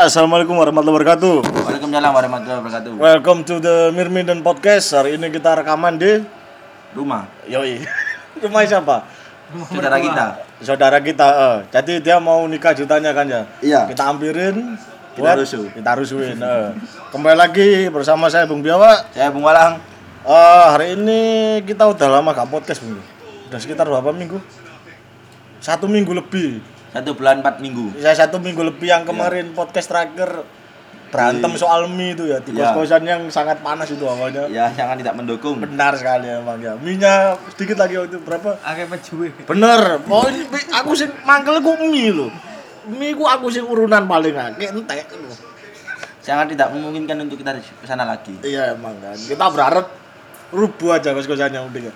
Assalamualaikum warahmatullahi wabarakatuh. Waalaikumsalam warahmatullahi wabarakatuh. Welcome to the Mirminden Podcast. Hari ini kita rekaman di Rumah Yoi. Rumah siapa? saudara kita. Saudara kita. eh. Jadi dia mau nikah jutanya kan ya? Iya. Kita ampirin. Kita rusuh. Kita rusuhin. eh. Kembali lagi bersama saya Bung Biawa. Saya Bung Walang. Eh, hari ini kita udah lama gak podcast Bung. Udah sekitar berapa minggu? Satu minggu lebih. Satu bulan empat minggu. Ya satu minggu lebih yang kemarin podcast terakhir berantem soal mie itu ya di Iya. kos-kosan yang sangat panas itu awalnya. Ya sangat tidak mendukung. Benar sekali emang ya. Mie-nya sedikit lagi waktu itu berapa? Akeh pejuwe. Bener. Oh, aku sih mangkel ku mie lho. Mie ku aku sih urunan paling akeh entek. Sangat tidak memungkinkan untuk kita ke sana lagi. Iya emang kan. Kita berharap rubuh aja kos-kosannya udah ya.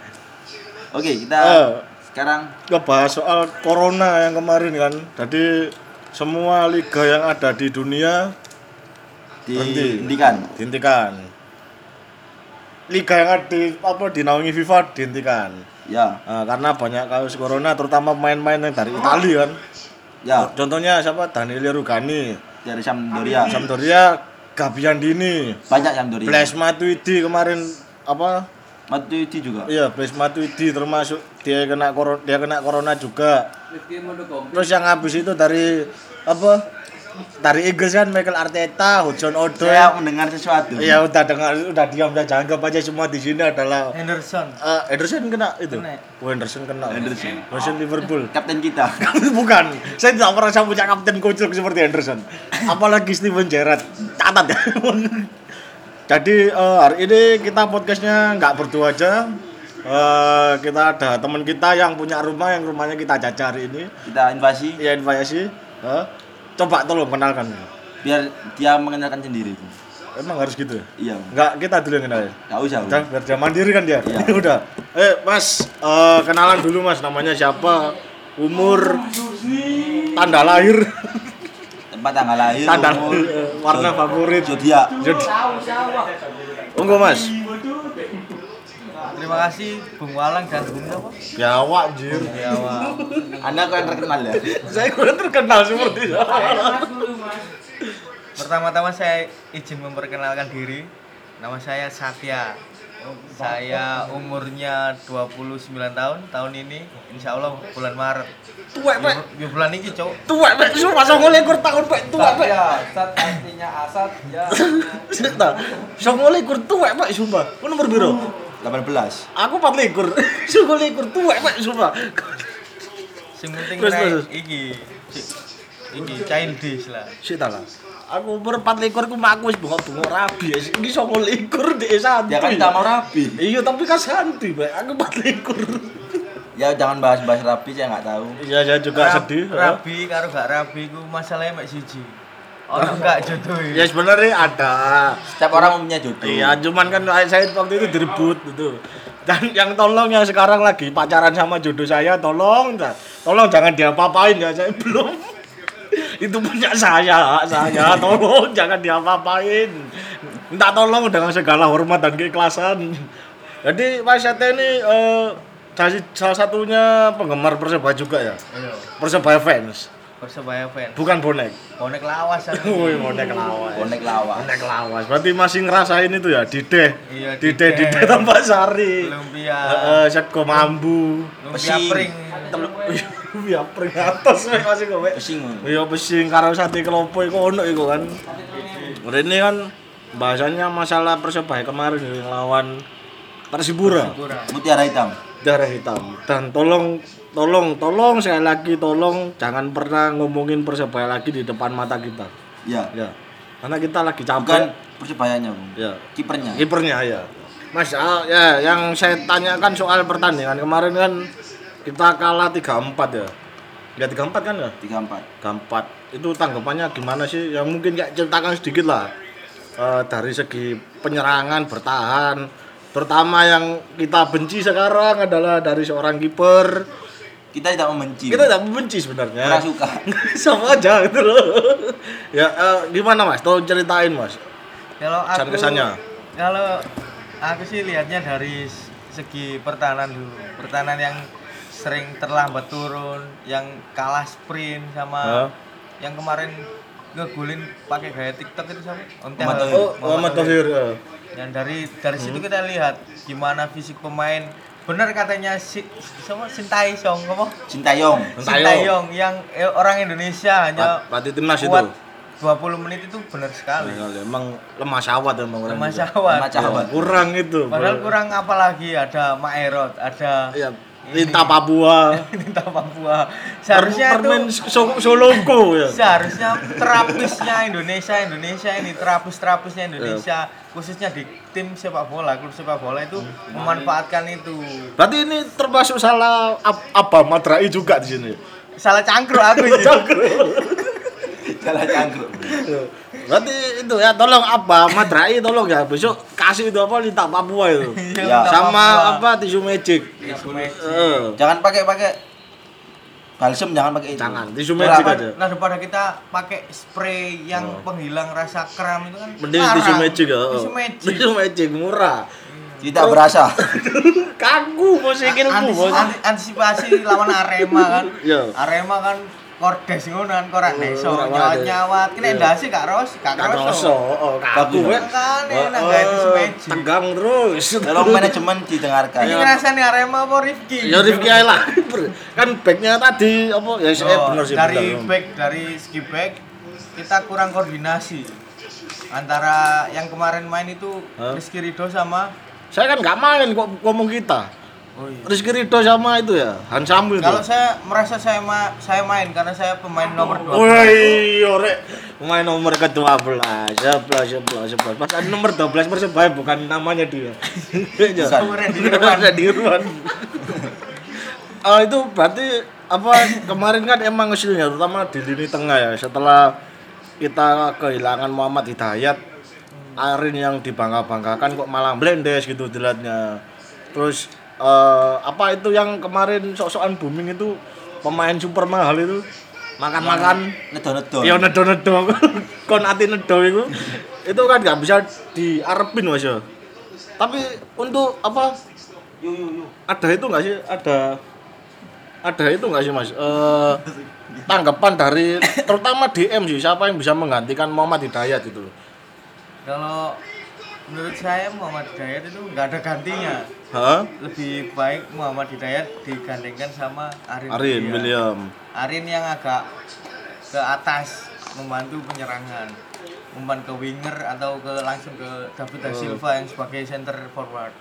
Oke, kita Eh. Sekarang Ngebahas soal corona yang kemarin kan. Jadi semua liga yang ada di dunia dihentikan. dihentikan. Liga yang ada di apa dinaungi FIFA dihentikan. Ya, Nah, karena banyak kasus corona terutama pemain-pemain yang dari Italia kan. ya Contohnya siapa? Daniele Rugani, dari Sampdoria. Sampdoria, Gabiandini, Banyak Sampdoria. Blaise Matuidi kemarin apa? Matuidi juga. Iya, Blaise Matuidi termasuk dia kena corona, dia kena corona juga. Terus yang habis itu dari apa? Dari Inggris kan Michael Arteta, Hudson Odoi. Saya mendengar sesuatu. Iya udah dengar, udah diam saja. Anggap aja semua di sini adalah Henderson. Eh, Henderson kena itu. Kena. Oh, Henderson kena. Henderson. Henderson Liverpool. Kapten kita. Bukan. Saya tidak pernah punya kapten kocok seperti Henderson. Apalagi Steven Gerrard. Catat ya. Jadi eh, hari ini kita podcastnya nggak berdua aja. Eh, kita ada teman kita yang punya rumah yang rumahnya kita jajar hari ini. Kita invasi Ya invasi. Eh, coba tolong kenalkan. biar dia mengenalkan sendiri. Emang harus gitu ya? Iya. Enggak, kita dulu yang kenal ya? Gak usah. Udah, biar dia mandiri kan dia. Iya. Udah. Eh, Mas, eh, kenalan dulu Mas, namanya siapa? Umur, tanda lahir, Tempat tanggal lahir, eh, warna favorit. zodiak. Tunggu Mas. Terima kasih Bung Walang dan Bung apa? Biawa anjir. Jawa. Anda kok yang terkenal ya? Saya kurang terkenal seperti itu. Pertama-tama saya izin memperkenalkan diri. Nama saya Satya. Saya umurnya 29 tahun tahun ini insya Allah bulan Maret Tuwek, Pak. ya bulan ini cowok Tuwek, Pak. Sumpah songo likur tahun, Pak. Tuwek, Pak. Sat artinya asat ya Cerita. Songo likur tuwek, Pak. Sumpah. Ku nomor biru. 18. Aku 4 likur. Songo likur tuwek, Pak. Sumpah. sing penting iki iki childish lah Sik lah. Aku umur 4 likur ku mak aku wis bengok-bengok rabi. Iki songo likur di santai. Ya kan tak mau rapi. Iya, tapi kan santai, Pak. Aku 4 likur. Ya jangan bahas-bahas rapi saya nggak tahu. Iya, saya juga Rab- sedih. rabi karo gak rabi ku masalahnya mek siji ono gak jodoh Ya sebenarnya ada. Setiap orang punya jodoh. Iya, cuman kan saya waktu itu direbut gitu. Dan yang tolong yang sekarang lagi pacaran sama jodoh saya, tolong, tolong jangan diapa-apain ya, saya belum. Itu punya saya, saya, tolong jangan diapa-apain. Minta tolong dengan segala hormat dan keikhlasan. Jadi Mas Yate ini eh, dari salah satunya penggemar Persebaya juga ya. iya Persebaya fans, persebaya fans bukan bonek. bonek lawas kan Wih, bonek lawas. Bonek lawan. Bonek lawas. Berarti masih ngerasain itu ya, dideh. Iya, Dideh, dideh. dideh tambah sari. lumpia Heeh, setko mambu. lumpia pring Ya pring atas masih kowe. Pusing. Iya pesing karo sate kelopo iku ono iku kan. Ini kan bahasanya masalah Persebaya kemarin yang lawan Persipura kurang Mutiara hitam. darah hitam. Dan tolong tolong tolong sekali lagi tolong jangan pernah ngomongin Persebaya lagi di depan mata kita. Ya. Ya. Karena kita lagi Bukan capek. persebayanya, Bung. Ya. Kipernya. kipernya ya Mas ya yang saya tanyakan soal pertandingan kemarin kan kita kalah 3-4 ya ya 3-4 kan ya 34. 3-4 itu tanggapannya gimana sih? Yang mungkin kayak ceritakan sedikit lah. Eh, dari segi penyerangan bertahan. Terutama yang kita benci sekarang adalah dari seorang kiper Kita tidak membenci. kita tidak membenci sebenarnya. Kurang suka. sama aja gitu loh. Ya eh, gimana mas? Tolong ceritain mas. Kalau aku kesan kesannya. kalau aku sih lihatnya dari segi pertahanan dulu. Pertahanan yang sering terlambat turun yang kalah sprint sama Hah? yang kemarin ngegulin pakai gaya TikTok itu sama Onte Muhammad Hal- Thohir. Oh, Muhammad Thohir. ya. yang dari dari situ kita lihat gimana fisik pemain benar katanya si sama Sintayong ngomong Sintayong. Sintayong. Yang eh, orang Indonesia hanya Pat- timnas itu. kuat 20 menit itu benar sekali Kali, Emang lemah syawat emang orang. Syawat Sama Syawat. Kurang itu. padahal bro. kurang apa lagi ada Maerot ada Iya, Linta Papua. Tinta Papua seharusnya permen itu so Soloko ya. seharusnya terapisnya Indonesia Indonesia ini terapis terapisnya Indonesia Iya. khususnya di tim sepak bola klub sepak bola itu memanfaatkan itu Berarti ini termasuk salah Ab- Abah Madrai juga di sini. salah cangkruk aku ini Salah cangkruk. Berarti itu ya tolong Abah Madrai tolong ya besok kasih itu apa Linta Papua itu. Ya. Sama apa tisu magic. Tisu magic. Eh, Jangan pakai pakai balsem jangan pakai itu. Jangan, tisu magic aja. nah daripada kita pakai spray yang penghilang rasa kram itu kan Oh. Mending larang. tisu magic ya. tisu magic Tisu magic murah. Tidak berasa. Kagu mau sikilku Antis- bos. anti- antisipasi lawan Arema kan Iya. Arema kan kordes ngono kan Oh, deso ora nyawat wae. nyawat kena Iya. ndasi gak ros gak kroso Roso, oh kagu Bagus. ya. Makanya, Oh, oh, magic. Tegang terus. Tolong manajemen didengarkan. ini ngerasani Arema apa Rifki Ya Rifki ae lah. Kan backnya tadi apa ya saya Oh, bener sih. dari back dari segi back kita kurang koordinasi antara yang kemarin main itu? Rizky Ridho sama Saya kan nggak main kok ngomong kita. Oh iya. Rizky Ridho sama itu ya, Han Samil Kalau saya merasa saya ma saya main karena saya pemain nomor 2. Woi, ore pemain nomor ke-12, 11, 11, 11. Pas ada nomor 12 Persebaya bukan namanya dia. Bukan. Randy Irwan. Randy Irwan. Oh, itu berarti apa kemarin kan emang hasilnya terutama di lini tengah ya setelah kita kehilangan Muhammad Hidayat Arin yang dibangga-banggakan kok malah blendes gitu dilihatnya terus eh, apa itu yang kemarin sok-sokan booming itu? Pemain super mahal itu. Makan-makan Nedo-nedo. ya nedo-nedo kon ati nedo itu. Itu kan nggak bisa diarepin mas ya? Tapi untuk apa? Ada itu nggak sih? Ada. Ada itu nggak sih mas? Eh, tanggapan dari terutama DM sih siapa yang bisa menggantikan Muhammad Hidayat itu? Kalau menurut saya Muhammad Hidayat itu nggak ada gantinya. Hah? Lebih baik Muhammad Hidayat digandengkan sama Arin. Arin William. William Arin yang agak ke atas membantu penyerangan. Umpan ke winger atau ke langsung ke David da Oh. Silva yang sebagai center forward.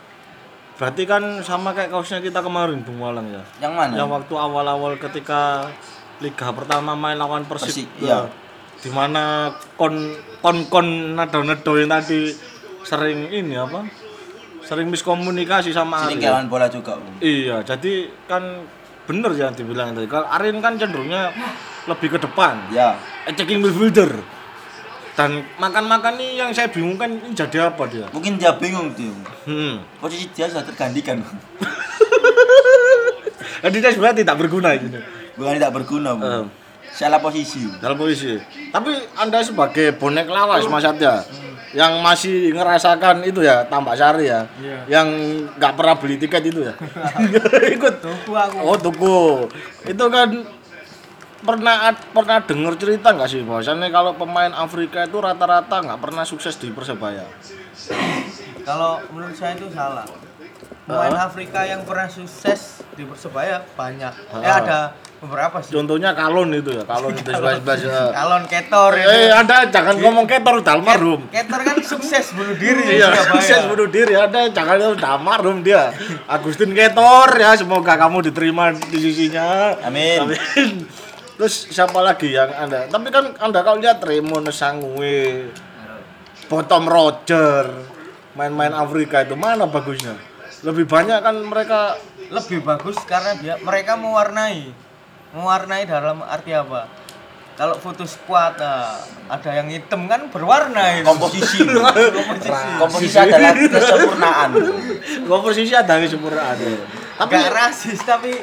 berarti kan sama kayak kaosnya kita kemarin Bung Walang ya Yang mana? yang waktu awal-awal ketika liga pertama main lawan Persib, Persik, ya. iya. di mana kon kon kon nado-nado yang tadi sering ini apa sering miskomunikasi sama Sini Arin kawan bola juga. Iya jadi kan bener ya dibilang tadi kalau Arin kan cenderungnya lebih ke depan Ya. attacking midfielder dan makan-makan nih yang saya bingung kan ini jadi apa dia Mungkin dia bingung tuh. hmm. Posisi dia sudah tergantikan. jadi dia sebenarnya tidak berguna ini Bukan tidak berguna, Bu. Eh. Salah posisi. dalam posisi. Tapi Anda sebagai bonek lawas Mas Satya yang masih ngerasakan itu ya tambak sari ya. Iya. Yang nggak pernah beli tiket itu ya. Ikut. Tuku aku. Oh, tuku. Itu kan pernah pernah dengar cerita nggak sih bahwasannya kalau pemain Afrika itu rata-rata nggak pernah sukses di Persebaya. Kalau menurut saya itu salah. Pemain Afrika yang pernah sukses di Persebaya banyak. Eh Ah. ada beberapa sih. Contohnya Kalon itu ya, Kalon itu sebelas sebelas. ya. Kalon Ketor itu. Eh, Anda jangan ngomong ketor udah almarhum. Ketor kan sukses bunuh diri di Iya, sukses bunuh diri ada jangan udah almarhum dia. Agustin Ketor ya, semoga kamu diterima di sisinya. Amin. Amin. Terus siapa lagi yang Anda? Tapi kan Anda kalau lihat Raymond Sangwe, Bottom Roger, main-main Afrika itu mana bagusnya? Lebih banyak kan mereka Lebih bagus karena dia mereka mewarnai. Mewarnai dalam arti apa? Kalau foto squad nah, ada yang hitam kan berwarna itu. Komposisi. Komposisi. Komposisi adalah kesempurnaan. komposisi ada kesempurnaan. Tapi Gak rasis tapi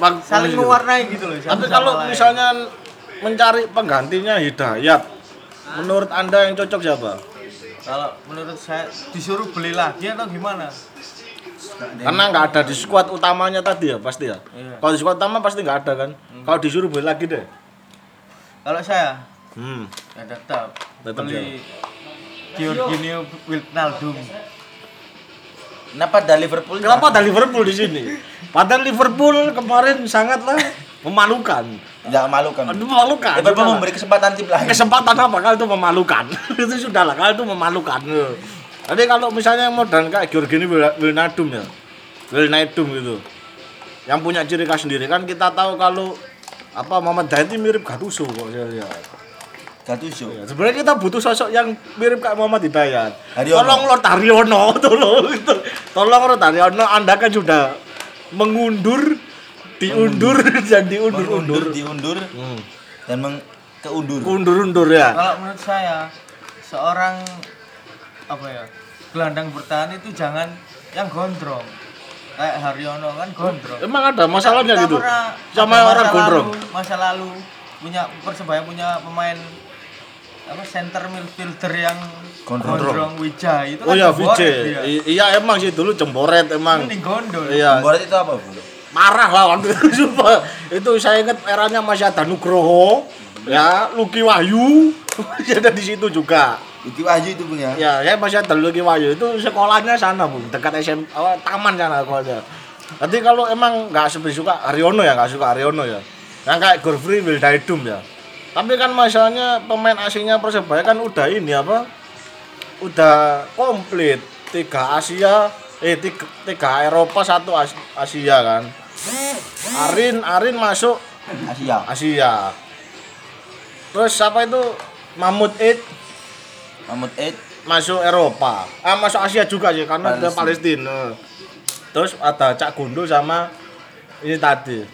bang- saling mewarnai gitu loh. Tapi kalau lain. misalnya mencari penggantinya Hidayat, menurut Anda yang cocok siapa? kalau menurut saya disuruh beli lagi atau gimana? Karena nggak ada di squad utamanya tadi ya pasti ya. Iya. Kalau di squad utama pasti nggak ada kan. Kalau disuruh beli lagi deh. Kalau saya Hmm. Ya tetap. Tetap Beli Giorginio Wijnaldum. Kenapa ada Liverpool? Kenapa ada Liverpool di sini? Padahal Liverpool kemarin sangatlah memalukan. Tidak memalukan. Aduh, memalukan. Liverpool Sudahlah. memberi kesempatan tim lain. kesempatan apa kalau itu memalukan itu sudah lah kalau itu memalukan tapi kalau misalnya modern kayak Georgini Wilnadum ya. Wilnadum gitu. Yang punya ciri khas sendiri. Kan kita tahu kalau apa Muhammad ini mirip Gattuso kok saya lihat Gattuso. Ya, sebenarnya kita butuh sosok yang mirip kayak Muhammad Hidayat. Haryono. tolong Lord Haryono tolong tolong Lord Haryono anda kan sudah mengundur diundur dan diundur-undur. Mengundur, diundur, Hmm. dan meng keundur. undur-undur ya. Kalau menurut saya seorang apa ya gelandang bertahan itu jangan yang gondrong kayak Haryono kan gondrong Emang ada masalahnya Kita gitu? pernah Sama orang gondrong? lalu- masa lalu punya persebaya punya pemain apa center midfielder yang Gondrong. gondrong, Wijay itu Oh kan iya. I- Iya emang sih dulu jemboret emang. mending gondol Iya. Jemboret itu apa, Bu? Marah lah waktu itu sumpah. Itu saya ingat eranya masih ada Nugroho, ya, Luki Wahyu. Ada di situ juga. Luki Wahyu itu punya. Ya, saya masih ada Luki Wahyu. Itu sekolahnya sana, Bung. Dekat SM apa, taman sana sekolahnya. Nanti kalau emang nggak seperti suka Aryono ya, nggak suka Aryono ya. Yang kayak Godfrey Wildaidum ya. Tapi kan masalahnya pemain asingnya Persebaya kan udah ini apa? Udah komplit. Tiga Asia, eh tiga, tiga Eropa, satu As- Asia kan. Arin, Arin masuk Asia. Asia. Terus siapa itu? Mahmud Eid Mahmud Eid masuk Eropa. Ah masuk Asia juga sih karena dia Palestina. Palestina. Terus ada Cak Gundo sama ini tadi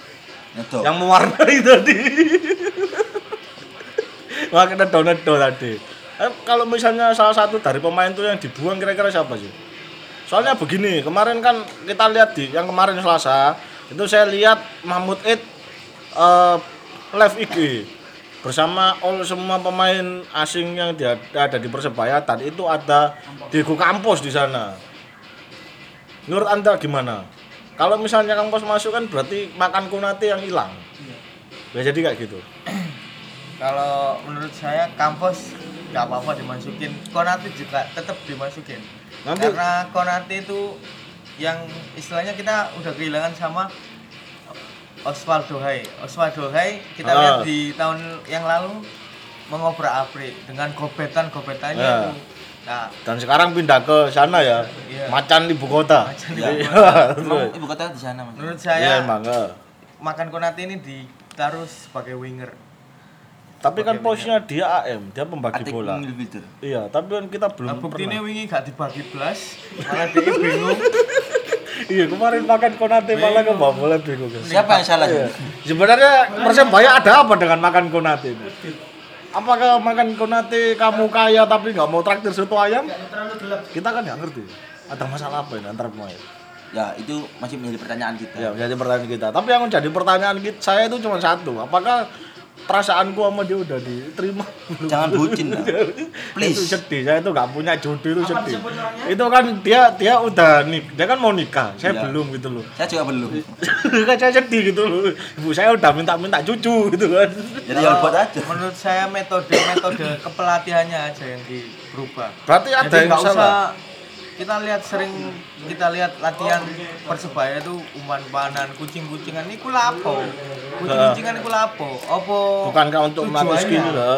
Neto. yang mewarnai tadi. Makanya Donedo tadi. Eh, kalau misalnya salah satu dari pemain itu yang dibuang kira-kira siapa sih? Soalnya begini, kemarin kan kita lihat di yang kemarin Selasa itu saya lihat Mahmud Eid eh, live IG bersama all semua pemain asing yang dia ada di Persebaya dan itu ada Diego Campos di sana. Menurut Anda gimana? Kalau misalnya Campos masuk kan berarti makan Konate yang hilang. Ya jadi kayak gitu. kalau menurut saya kampus nggak apa-apa dimasukin Konate juga tetap dimasukin Nanti- karena Konate itu yang istilahnya kita udah kehilangan sama Osvaldo Hai Osvaldo Hai kita Ah. lihat di tahun yang lalu mengobrak-abrik dengan gobetan-gobetannya Ya. itu nah Dan sekarang pindah ke sana ya. Iya. Macan ibu kota. Macan Iya. ibu Emang Terus. ibu kota di sana, Mas. menurut Iya saya emang. eh. makan Konate ini ditaruh sebagai winger Tapi kan posisinya dia AM, dia pembagi Atik bola. Iya, tapi kan kita belum Nah, buktinya pernah. wingi gak dibagi belas malah dia bingung Iya, kemarin makan Konate malah ke bola bingung. Siapa yang salah? Iya. Sebenarnya Persebaya ada apa dengan makan Konate itu? Apakah makan Konate kamu kaya tapi nggak mau traktir soto ayam? Kita kan nggak ngerti. Ada masalah apa ini antara pemain? Ya, itu masih menjadi pertanyaan kita. Ya, menjadi pertanyaan kita. Tapi yang menjadi pertanyaan kita, saya itu cuma satu. Apakah perasaanku sama dia udah diterima? Jangan bucin lah. Please. Itu sedih. Saya itu nggak punya jodoh itu sedih. Itu kan dia dia udah nih, dia kan mau nikah. Saya Iya. belum gitu loh. Saya juga belum. kan saya sedih gitu loh. Ibu saya udah minta-minta cucu gitu kan. Jadi ya buat aja. menurut saya metode metode kepelatihannya aja yang dirubah Berarti ada jadi yang nggak salah. usah kita lihat sering kita lihat latihan persebaya itu umpan-umpanan kucing-kucingan. Ini kulapo kucing-kucingan ini kulapo opo Bukankah untuk melatih skill ya?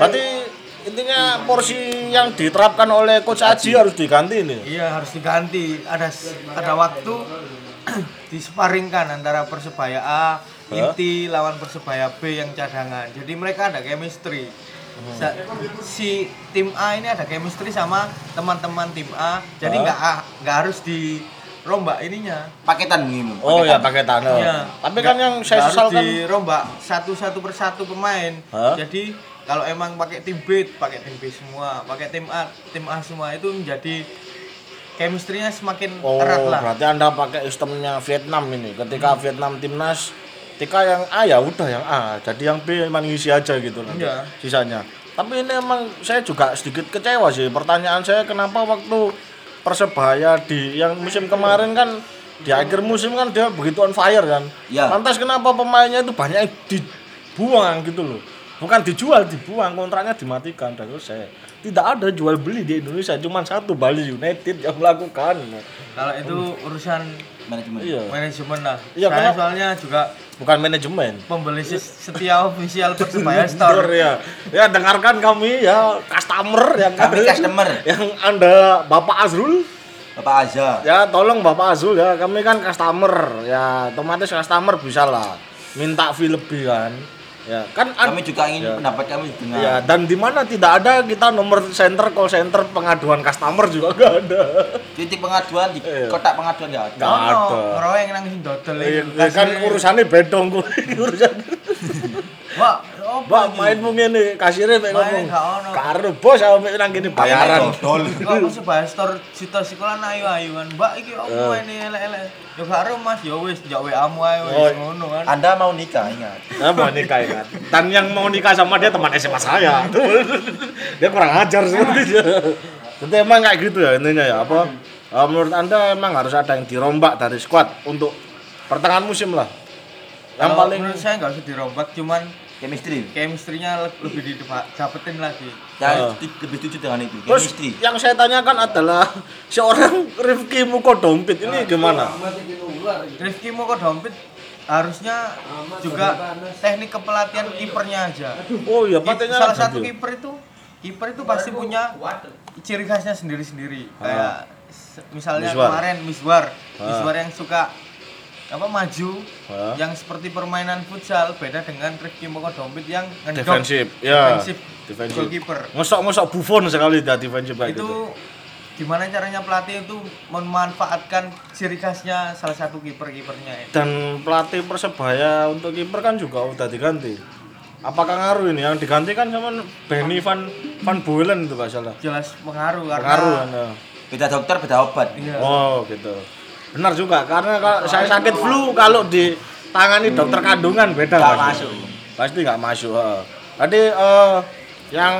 Berarti intinya porsi yang diterapkan oleh coach Aji harus diganti ini. iya harus diganti. Ada ada waktu disparingkan antara persebaya A inti lawan persebaya B yang cadangan. Jadi mereka ada chemistry si tim A ini ada chemistry sama teman-teman tim A jadi nggak nggak harus dirombak ininya Paketan begini. Oh ya pakai tanah. Iya. Tapi kan yang saya nggak harus sesalkan dirombak satu-satu persatu pemain. Hah? Jadi kalau emang pakai tim B, pakai tim B semua, pakai tim A, tim A semua itu menjadi chemistry-nya semakin Oh, erat lah. berarti Anda pakai sistemnya Vietnam ini. Ketika Vietnam timnas, ketika yang A ya udah yang A. Jadi yang B emang ngisi aja gitu nanti Iya. sisanya. Tapi ini emang saya juga sedikit kecewa sih. Pertanyaan saya kenapa waktu Persebaya di yang musim kemarin kan di akhir musim kan dia begitu on fire kan. Iya. Lantas kenapa pemainnya itu banyak dibuang gitu loh. Bukan dijual dibuang kontraknya dimatikan dan selesai tidak ada jual beli di Indonesia cuma satu Bali United yang melakukan Kalau itu urusan manajemen. iya manajemen lah. Iya, Saya karena- soalnya juga bukan manajemen pembeli setia official Persebaya Store. Store ya ya dengarkan kami ya customer yang Kami customer. yang anda Bapak Azrul Bapak Aza. ya tolong Bapak Azrul ya kami kan customer ya otomatis customer bisa lah minta fee lebih kan ya kan an- Kami juga ingin Ya. pendapat kami dengan Ya, dan di mana tidak ada kita nomor center call center pengaduan customer juga enggak ada. titik pengaduan di Iya. kotak pengaduan ya. Nggak ada. Ono ngeroyeng nang sing dodol Ya, ya kan urusannya bedong gue urusan. Wah, Mbak iki? main mung ngene kasirnya mek ngomong. nggak ono. Karo bos sampe nang kene bayaran. Dodol. Kok Persebaya Store cita sekolah ayu ayu kan. Mbak iki opo Eh. ini elek-elek. Yo gak ero Mas, yo wis njak WA-mu ae Oh. wis ngono kan. Anda mau nikah ingat. Nah, mau nikah kan. Dan yang mau nikah sama dia teman SMA saya. dia kurang ajar sepertinya. Jadi emang kayak gitu ya intinya ya apa? eh, menurut anda emang harus ada yang dirombak dari squad untuk pertengahan musim lah. Yang paling menurut saya nggak usah dirombak, cuman Chemistry. chemistry-nya le- lebih didapetin lagi. Ya, Ah. setuju- lebih setuju dengan itu. Terus Chemistry. yang saya tanyakan adalah seorang Rifki Mukodompit ini gimana? Rifki mau ke dompet harusnya juga teknik kepelatihan kipernya aja. Oh iya, Kip- patenya salah satu kiper itu kiper itu pasti punya ciri khasnya sendiri-sendiri. Kayak se- misalnya Miswar. kemarin Miswar, Ah. Miswar yang suka apa maju Ah. yang seperti permainan futsal beda dengan Rifki Moko Dompit yang ngedok defensif, ya. defensif, Defensif. goalkeeper. Ngosok-ngosok Buffon sekali dah defensif itu gitu. gimana caranya pelatih itu memanfaatkan ciri khasnya salah satu kiper-kipernya itu. Dan pelatih Persebaya untuk kiper kan juga udah diganti. Apakah ngaruh ini yang diganti kan sama Benny Van Van Boelen itu gak salah. jelas pengaruh karena Pengaruh kan. ya. Beda dokter, beda obat. Iya. Oh gitu. Benar juga karena kalau saya sakit flu kalau ditangani dokter kandungan beda Nggak pasti. masuk. Pasti nggak masuk. Tadi eh, yang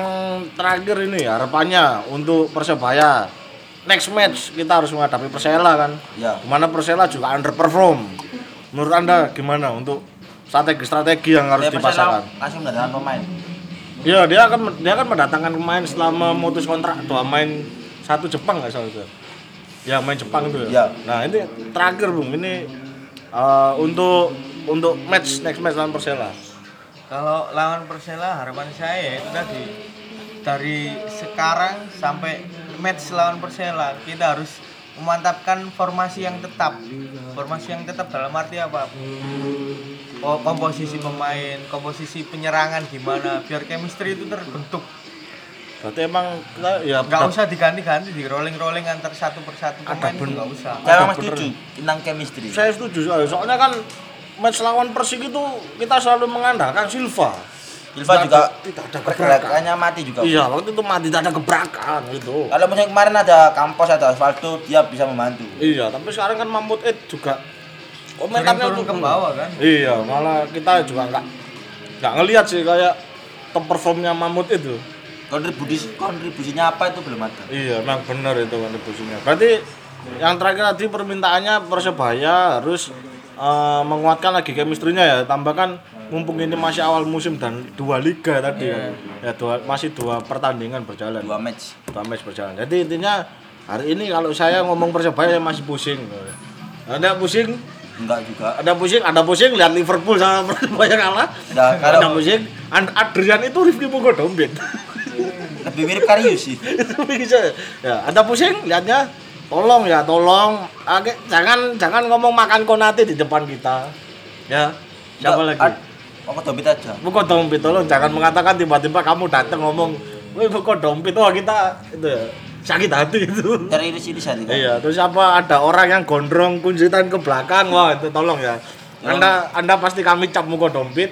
terakhir ini harapannya untuk Persebaya next match kita harus menghadapi Persela kan. Ya. Di mana Persela juga underperform. Menurut anda gimana untuk strategi-strategi yang harus dipasangkan? Langsung mendatangkan pemain. Iya dia akan dia akan mendatangkan pemain setelah memutus kontrak dua main satu Jepang nggak salah itu. Ya main Jepang itu Ya. Nah ini terakhir bung ini eh, untuk untuk match next match lawan Persela. Kalau lawan Persela harapan saya ya itu tadi dari sekarang sampai match lawan Persela kita harus memantapkan formasi yang tetap. Formasi yang tetap dalam arti apa? Oh, komposisi pemain, komposisi penyerangan gimana biar chemistry itu terbentuk. Berarti emang kita ya Nggak usah diganti-ganti di rolling-rolling antar satu persatu pemain nggak usah. Saya bener. setuju tentang chemistry. Saya setuju soalnya, soalnya kan match lawan Persik itu kita selalu mengandalkan Silva. Silva Tidak juga tidak ada pergerakannya mati juga. Iya waktu itu mati tidak ada gebrakan gitu. Kalau musim kemarin ada Campos ada Osvaldo, dia bisa membantu. Iya tapi sekarang kan Mahmud Ed juga komentarnya turun tuh ke bawah kan. Iya, malah kita juga nggak nggak ngelihat sih kayak top performnya Mahmud itu. Kontribusi kontribusinya apa itu belum ada. Iya, memang benar itu kontribusinya. Berarti yang terakhir tadi permintaannya Persebaya harus eh, menguatkan lagi chemistry-nya ya. Tambahkan mumpung ini masih awal musim dan dua liga tadi kan. Ya dua, masih dua pertandingan berjalan. Dua match. Dua match berjalan. Jadi intinya hari ini kalau saya ngomong Persebaya saya masih pusing. Ada pusing, Enggak juga. ada pusing, ada pusing lihat Liverpool sama Persebaya kalah. Nah, kalau- ada pusing, An- Adrian itu Rifki Pugo dompet. Lebih mirip Karius sih. Ya, ada pusing lihatnya. Tolong ya, tolong. Oke, jangan jangan ngomong makan konate di depan kita. Ya. Siapa lagi? Aku dompet aja. Buko dompet tolong jangan mengatakan tiba-tiba kamu datang ngomong, "Woi, buko dompet." Wah, kita itu ya, sakit hati itu. Dari iris-iris aja kan. Iya, terus apa ada orang yang gondrong kuncitan ke belakang, wah itu tolong ya. Anda Anda pasti kami cap muka dompet.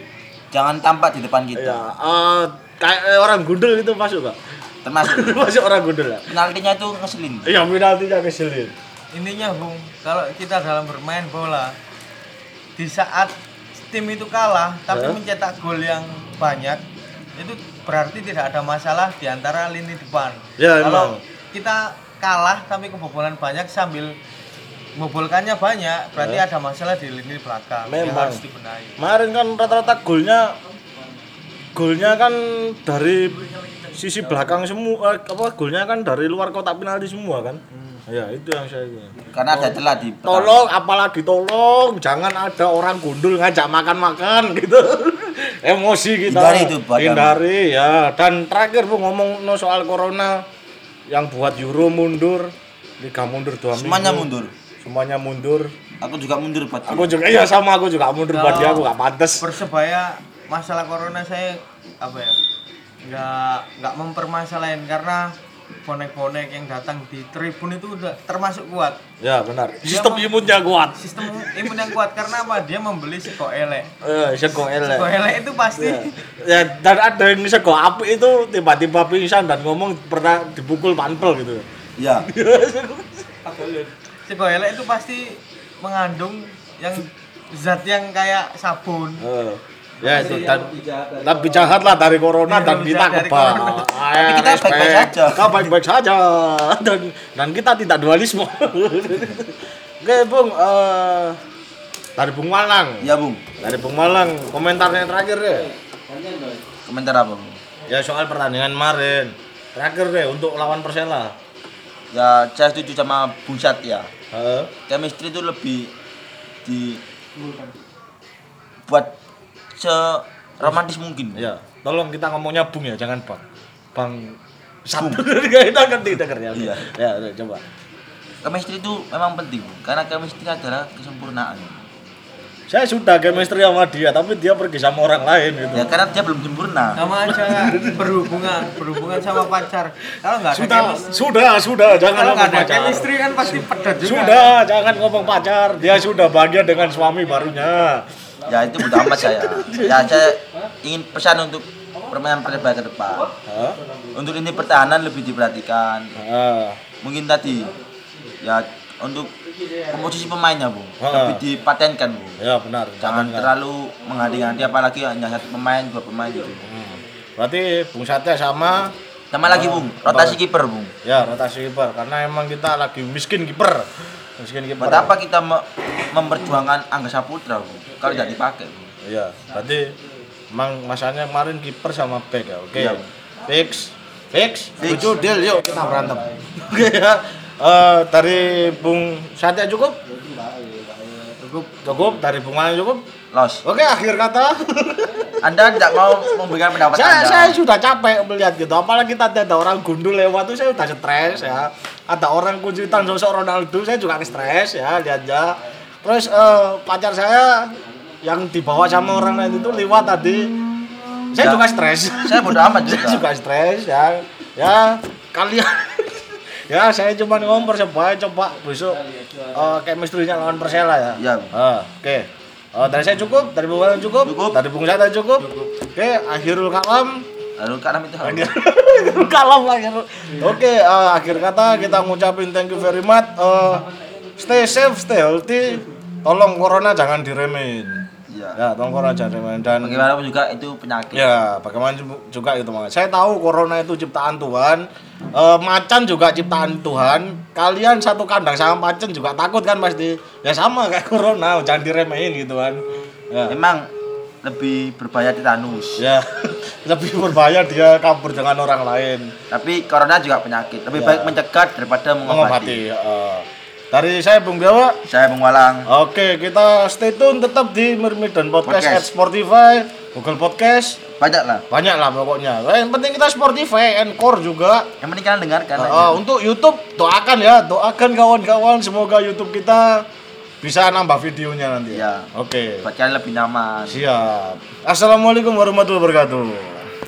Jangan tampak di depan kita. Iya, eh, kayak eh, orang gundul itu masuk gak? Termasuk masuk orang gundul ya? penaltinya itu ngeselin. Iya, penaltinya keselin. Intinya Bung, kalau kita dalam bermain bola di saat tim itu kalah tapi Ya. mencetak gol yang banyak itu berarti tidak ada masalah di antara lini depan. Ya, kalau emang. kita kalah tapi kebobolan banyak sambil membobolkannya banyak berarti Ya. ada masalah di lini belakang yang Memang. harus dibenahi. Kemarin kan rata-rata golnya golnya kan dari sisi belakang semua eh, apa golnya kan dari luar kotak penalti semua kan? Ya itu yang saya Karena ada celah di pertahanan. tolong apalagi tolong jangan ada orang gundul ngajak makan-makan gitu. Emosi kita. Hindari itu, hindari ya. Dan terakhir bu ngomong no soal corona yang buat Euro mundur Liga mundur dua Semuanya minggu. mundur. semuanya mundur. Aku juga mundur buat aku juga iya sama aku juga mundur buat dia aku gak pantes persebaya masalah corona saya apa ya nggak nggak mempermasalahin karena bonek-bonek yang datang di tribun itu udah termasuk kuat. Ya benar. Sistem imunnya kuat. Sistem imun yang kuat karena apa? Dia membeli sego elek. Eh sego elek. Sego elek itu pasti. Ya. Dan ada yang sego api itu tiba-tiba pingsan dan ngomong pernah dipukul panpel gitu. Iya. sego elek itu pasti mengandung yang zat yang kayak sabun. Eh, ya itu dan lebih jahat lah dari corona dan kita kebal. Tapi kita baik-baik saja. Kita baik-baik saja dan dan kita tidak dualisme. Oke, Bung, eh dari Bung Malang. Iya, Bung. Dari Bung Malang, komentarnya terakhir deh. Komentar apa, Bung? Ya soal pertandingan kemarin. Terakhir deh untuk lawan Persela. Ya, saya setuju sama Bung Satya. Heeh. Chemistry itu lebih di buat se romantis mungkin. Ya, tolong kita ngomongnya Bung ya, jangan Bang. Bang satu kita ngerti dengarnya. Iya. Ya, udah, coba. Chemistry itu memang penting, karena chemistry adalah kesempurnaan. Saya sudah chemistry sama dia, tapi dia pergi sama orang lain gitu. Ya, karena dia belum sempurna. sama aja berhubungan berhubungan sama pacar kalau nggak Sudah, sudah, sudah, jangan kalau ngomong ada pacar. chemistry kan pasti pedas juga Sudah, jangan ngomong pacar. Dia sudah bahagia dengan suami barunya. Ya, itu bodo amat saya. Ya, saya ingin pesan untuk permainan Persebaya ke depan. Hah? Untuk ini pertahanan lebih diperhatikan. Ah, Mungkin tadi ya untuk komposisi pemainnya, Bung. Ha. Lebih dipatenkan, Bung. ya benar. Jangan Jangan. terlalu menghati-hati apalagi hanya satu pemain, dua pemain gitu. Hmm. Berarti Bung Satya sama Sama lagi, Bung, rotasi kiper, Bung. ya rotasi kiper karena emang kita lagi miskin kiper. Miskin kiper. Buat apa kita me- memperjuangkan Angga Saputra, Bung? Kalau tidak dipakai, Bung. Iya, berarti emang masanya kemarin kiper sama back ya. Oke. Iya. Fix. Fix. Fix. Tujuh deal yuk kita berantem. Oke ya. Eh, dari Bung Satya cukup? Cukup. Cukup dari Bung Malang cukup? Los. Oke, akhir kata. Anda tidak mau memberikan pendapat saya, Anda. saya sudah capek melihat gitu. Apalagi tadi ada orang gundul lewat tuh saya udah stres ya. Ada orang kuncitan sosok Ronaldo, saya juga stres ya lihatnya. Terus eh, pacar saya yang dibawa sama orang lain itu lewat tadi. Saya Ya. juga stres. Saya bodo amat juga. saya juga stres ya. Ya, kalian Ya, saya cuma ngomong Persebaya coba besok eh chemistry-nya lawan Persela ya. Iya. Ah, Oke. Oh, dari saya cukup, dari Bung cukup, Cukup. dari Bung Sata cukup. Oke, akhirul kalam. Lalu karena itu Akhir kalam akhir. Oke, eh, akhir kata kita ngucapin thank you very much. Eh, stay safe, stay healthy. Tolong corona jangan diremehin. Iya. Ya, tolong corona jangan diremehin dan Bagaimanapun juga itu penyakit. Ya, bagaimana juga itu Mas. Saya tahu corona itu ciptaan Tuhan. Eh, macan juga ciptaan Tuhan. Kalian satu kandang sama macan juga takut kan pasti. Ya sama kayak corona, jangan diremehin gitu kan. Ya. Memang lebih berbahaya tetanus. Ya, lebih berbahaya dia kabur dengan orang lain. Tapi corona juga penyakit. Lebih Ya. baik mencegah daripada mengobati. Mengobati. eh. dari saya Bung Jawa. Saya Mengwalang. Oke, kita stay tune tetap di Mermidan Podcast, Podcast. at Spotify, Google Podcast, Banyak lah. banyak lah pokoknya. Eh, Yang penting kita Spotify, Encore juga. Yang penting kalian dengarkan Uh, aja. untuk YouTube doakan ya, doakan kawan-kawan semoga YouTube kita bisa nambah videonya nanti. Iya. Oke. Buat kalian lebih nyaman. Siap. Assalamualaikum warahmatullahi wabarakatuh.